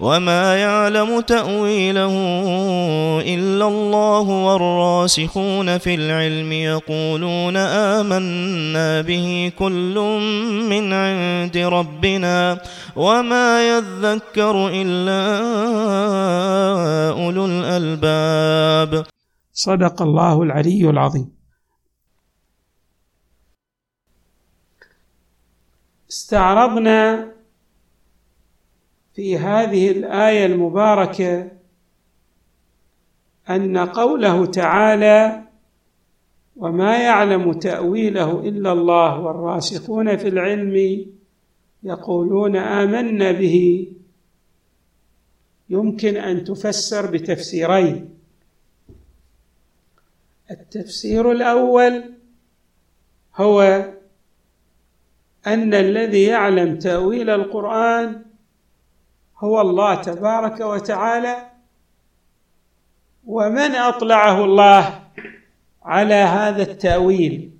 وما يعلم تأويله إلا الله والراسخون في العلم يقولون آمنا به كل من عند ربنا وما يذكر إلا أولو الألباب. صدق الله العلي العظيم. استعرضنا في هذه الآية المباركة أن قوله تعالى وما يعلم تأويله إلا الله والراسخون في العلم يقولون آمنا به يمكن أن تفسر بتفسيرين. التفسير الأول هو أن الذي يعلم تأويل القرآن هو الله تبارك وتعالى ومن أطلعه الله على هذا التأويل؟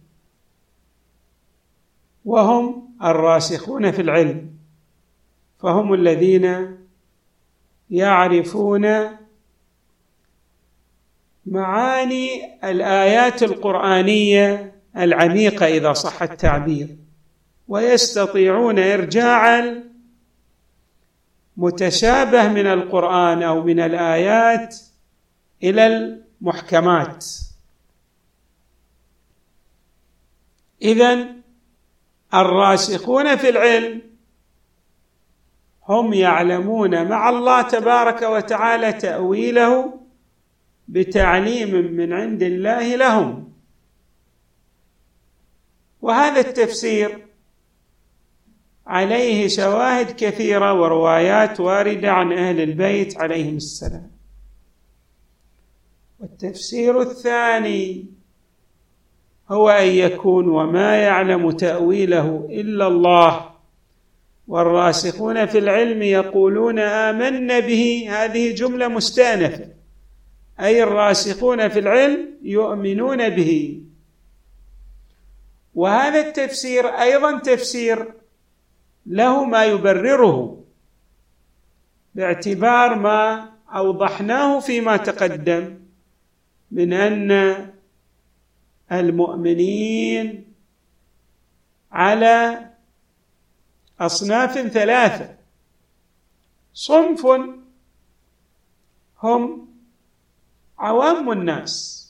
وهم الراسخون في العلم فهم الذين يعرفون معاني الآيات القرآنية العميقة إذا صح التعبير ويستطيعون إرجاع متشابه من القرآن أو من الآيات إلى المحكمات. اذا الراسخون في العلم هم يعلمون مع الله تبارك وتعالى تأويله بتعليم من عند الله لهم. وهذا التفسير عليه شواهد كثيرة وروايات واردة عن أهل البيت عليهم السلام. والتفسير الثاني هو أن يكون وما يعلم تأويله إلا الله. والراسخون في العلم يقولون امنا به هذه جملة مستأنفة. أي الراسخون في العلم يؤمنون به. وهذا التفسير أيضا تفسير له ما يبرره باعتبار ما أوضحناه فيما تقدم من أن المؤمنين على أصناف ثلاثة صنف هم عوام الناس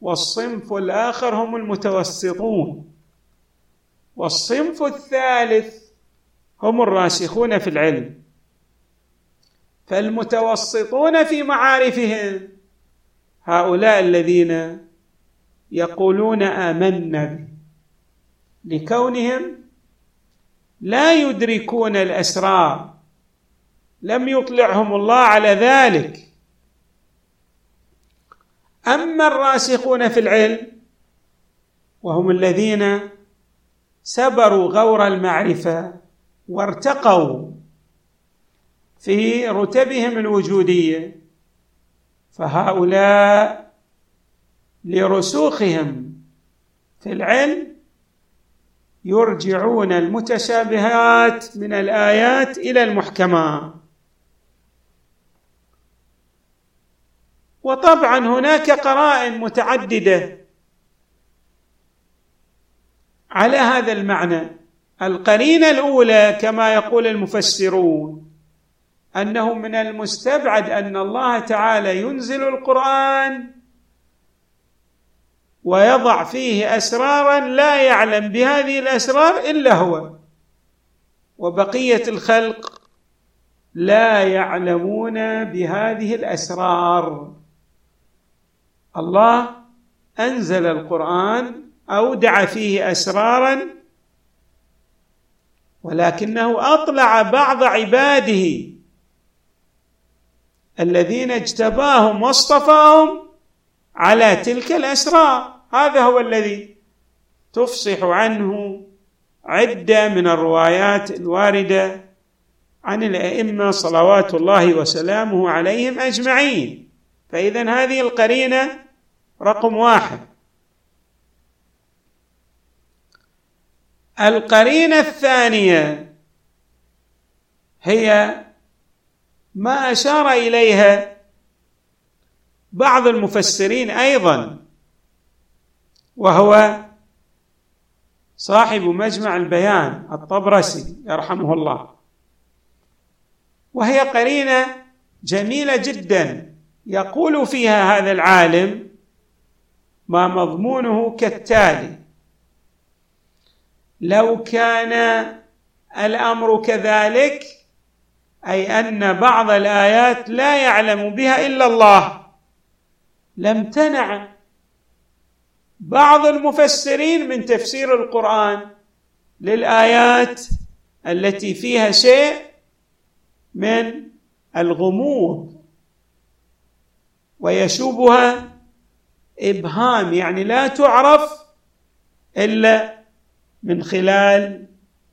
والصنف الآخر هم المتوسطون والصنف الثالث هم الراسخون في العلم فالمتوسطون في معارفهم هؤلاء الذين يقولون آمنا لكونهم لا يدركون الأسرار لم يطلعهم الله على ذلك. أما الراسخون في العلم وهم الذين سبروا غور المعرفة وارتقوا في رتبهم الوجودية فهؤلاء لرسوخهم في العلم يرجعون المتشابهات من الآيات إلى المحكمات وطبعا هناك قرائن متعددة على هذا المعنى. القرينة الأولى كما يقول المفسرون أنه من المستبعد أن الله تعالى ينزل القرآن ويضع فيه أسرارا لا يعلم بهذه الأسرار إلا هو. وبقية الخلق لا يعلمون بهذه الأسرار. الله أنزل القرآن أودع فيه أسرارا ولكنه أطلع بعض عباده الذين اجتباهم واصطفاهم على تلك الأسرار. هذا هو الذي تفصح عنه عدة من الروايات الواردة عن الأئمة صلوات الله وسلامه عليهم أجمعين. فإذا هذه القرينة رقم واحد. القرينة الثانية هي ما أشار إليها بعض المفسرين أيضا وهو صاحب مجمع البيان الطبرسي يرحمه الله. وهي قرينة جميلة جدا يقول فيها هذا العالم ما مضمونه كالتالي لو كان الأمر كذلك أي أن بعض الآيات لا يعلم بها إلا الله. لامتنع بعض المفسرين من تفسير القرآن للآيات التي فيها شيء من الغموض ويشوبها إبهام. يعني لا تعرف إلا من خلال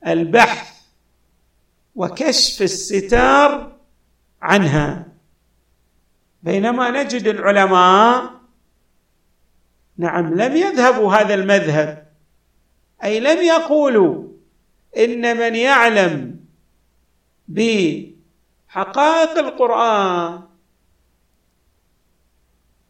البحث وكشف الستار عنها. بينما نجد العلماء نعم لم يذهبوا هذا المذهب أي لم يقولوا إن من يعلم بحقائق القرآن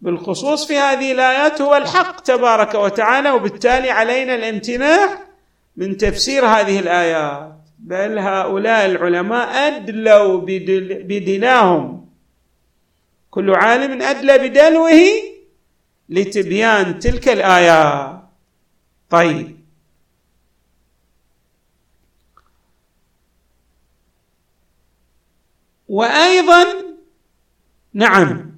بالخصوص في هذه الآيات هو الحق تبارك وتعالى وبالتالي علينا الامتناع من تفسير هذه الآيات. بل هؤلاء العلماء أدلوا بدناهم كل عالم أدلى بدلوه لتبيان تلك الآيات. طيب. وأيضا نعم.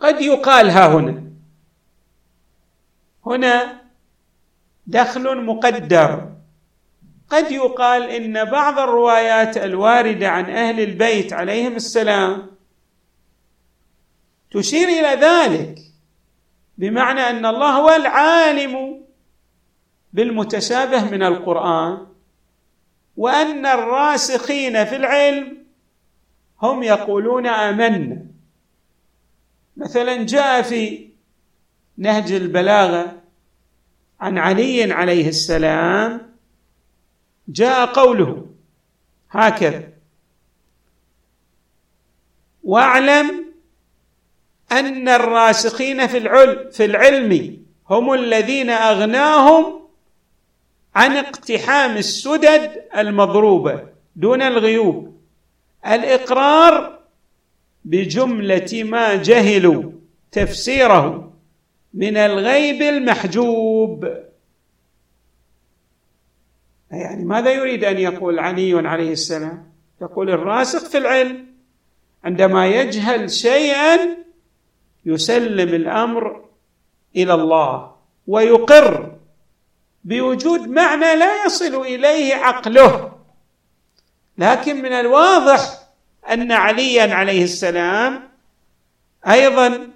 قد يقال ها هنا. هنا دخل مقدر. قد يقال إن بعض الروايات الواردة عن أهل البيت عليهم السلام تشير إلى ذلك بمعنى أن الله هو العالم بالمتشابه من القرآن وأن الراسخين في العلم هم يقولون آمنا. مثلا جاء في نهج البلاغة عن علي عليه السلام جاء قوله هكذا. واعلم أن الراسخين في العلم في العلم هم الذين أغناهم عن اقتحام السدد المضروبة دون الغيوب. الإقرار بجملة ما جهلوا تفسيره. من الغيب المحجوب. يعني ماذا يريد أن يقول علي عليه السلام؟ يقول الراسخ في العلم عندما يجهل شيئا يسلم الأمر إلى الله ويقر بوجود معنى لا يصل إليه عقله. لكن من الواضح أن عليا عليه السلام أيضا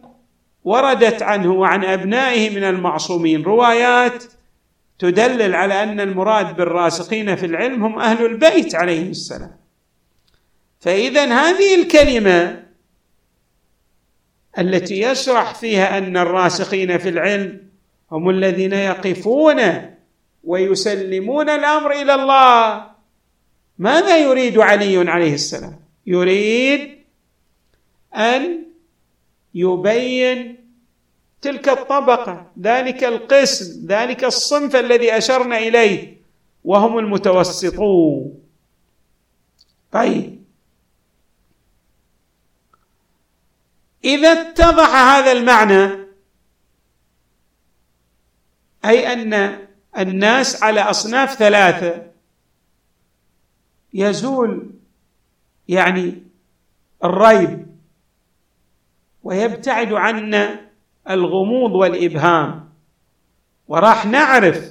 وردت عنه وعن أبنائه من المعصومين. روايات تدلل على أن المراد بالراسخين في العلم هم أهل البيت عليهم السلام. فاذا هذه الكلمة التي يشرح فيها أن الراسخين في العلم هم الذين يقفون ويسلمون الأمر إلى الله. ماذا يريد علي عليه السلام؟ يريد أن يبين تلك الطبقة ذلك القسم ذلك الصنف الذي أشرنا إليه وهم المتوسطون. طيب. إذا اتضح هذا المعنى أي أن الناس على أصناف ثلاثة يزول يعني الريب ويبتعد عنا الغموض والإبهام. وراح نعرف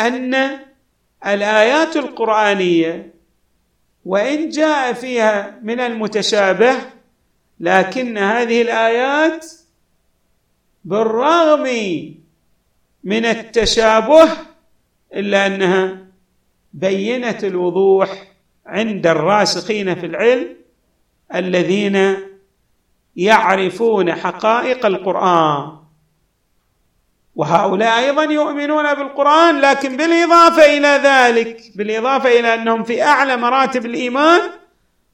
أن الآيات القرآنية وإن جاء فيها من المتشابه لكن هذه الآيات بالرغم من التشابه إلا أنها بينت الوضوح عند الراسخين في العلم الذين يعرفون حقائق القرآن. وهؤلاء أيضا يؤمنون بالقرآن لكن بالإضافة إلى ذلك بالإضافة إلى أنهم في أعلى مراتب الإيمان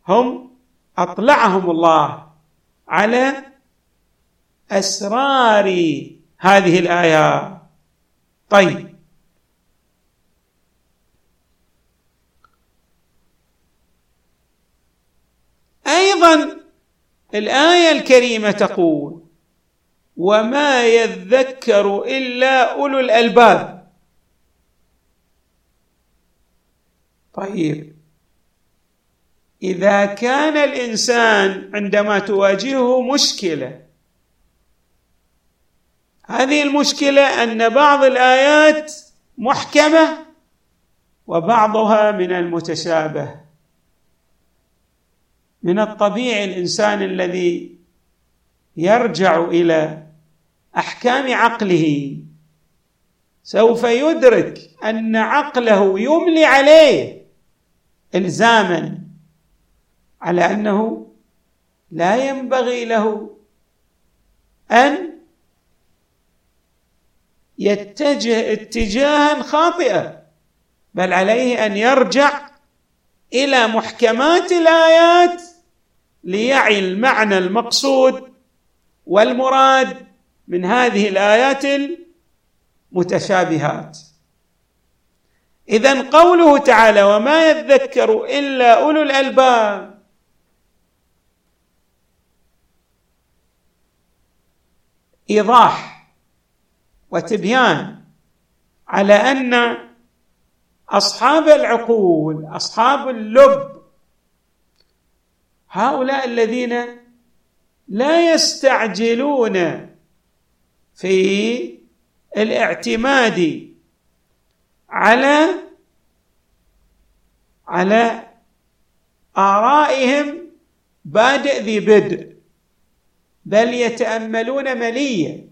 هم أطلعهم الله على أسرار هذه الايات طيب. أيضا الآية الكريمة تقول وما يذكر إلا أولو الألباب طيب إذا كان الإنسان عندما تواجهه مشكلة هذه المشكلة أن بعض الآيات محكمة وبعضها من المتشابه. من الطبيعي الإنسان الذي يرجع إلى أحكام عقله سوف يدرك أن عقله يملي عليه الزاما على أنه لا ينبغي له أن يتجه اتجاها خاطئا بل عليه أن يرجع إلى محكمات الآيات ليعي المعنى المقصود والمراد من هذه الآيات المتشابهات. اذا قوله تعالى وما يذكر إلا أولو الألباب إيضاح وتبيان على أن أصحاب العقول أصحاب اللب هؤلاء الذين لا يستعجلون في الاعتماد على على آرائهم بادئ ذي بدء بل يتأملون مليا.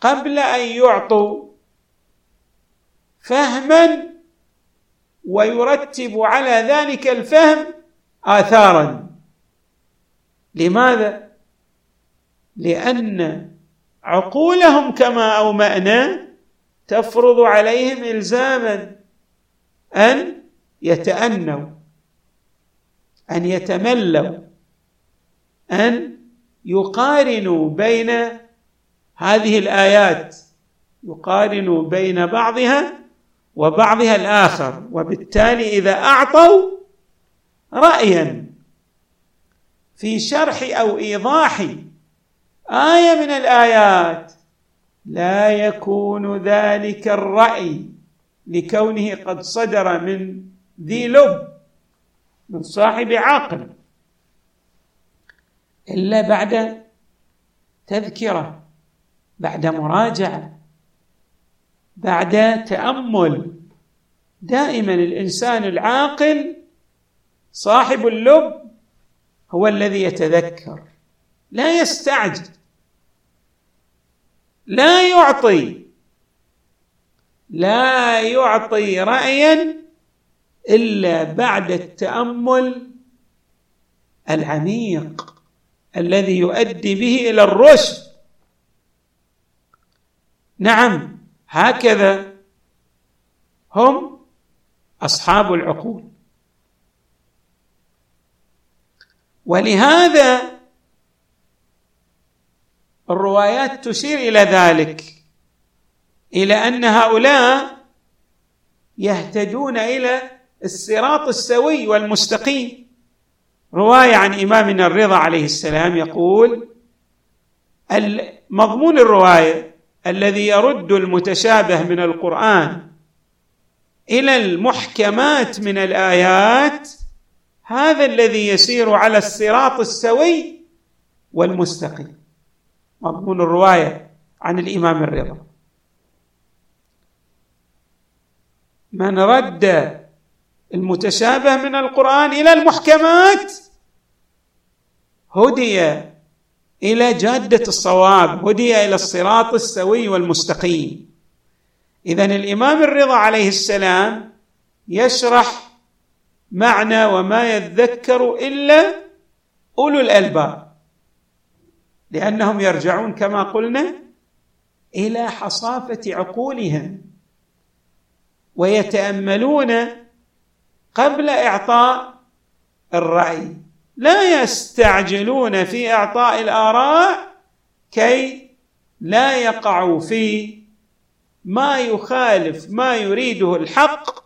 قبل أن يعطوا فهما ويرتب على ذلك الفهم آثارا لماذا؟ لأن عقولهم كما أومأنا تفرض عليهم إلزاما أن يتأنوا أن يتملوا أن يقارنوا بين هذه الآيات يقارنوا بين بعضها وبعضها الآخر وبالتالي إذا أعطوا رأيا في شرح أو إيضاح آية من الآيات لا يكون ذلك الرأي لكونه قد صدر من ذي لب من صاحب عقل إلا بعد تذكرة بعد مراجعة بعد تأمل. دائما الإنسان العاقل صاحب اللب هو الذي يتذكر لا يستعجل لا يعطي لا يعطي رايا إلا بعد التأمل العميق الذي يؤدي به إلى الرشد. نعم هكذا هم أصحاب العقول. ولهذا الروايات تشير إلى ذلك إلى أن هؤلاء يهتدون إلى الصراط السوي والمستقيم. رواية عن إمامنا الرضا عليه السلام يقول مضمون الرواية الذي يرد المتشابه من القرآن إلى المحكمات من الآيات هذا الذي يسير على الصراط السوي والمستقيم. مضمون الرواية عن الإمام الرضا. من رد المتشابه من القرآن إلى المحكمات هدي إلى جادة الصواب هدي إلى الصراط السوي والمستقيم. اذا الإمام الرضا عليه السلام يشرح معنى وما يذكر إلا أولو الألباب. لأنهم يرجعون كما قلنا إلى حصافة عقولهم ويتأملون قبل إعطاء الرأي. لا يستعجلون في إعطاء الآراء كي لا يقعوا في ما يخالف ما يريده الحق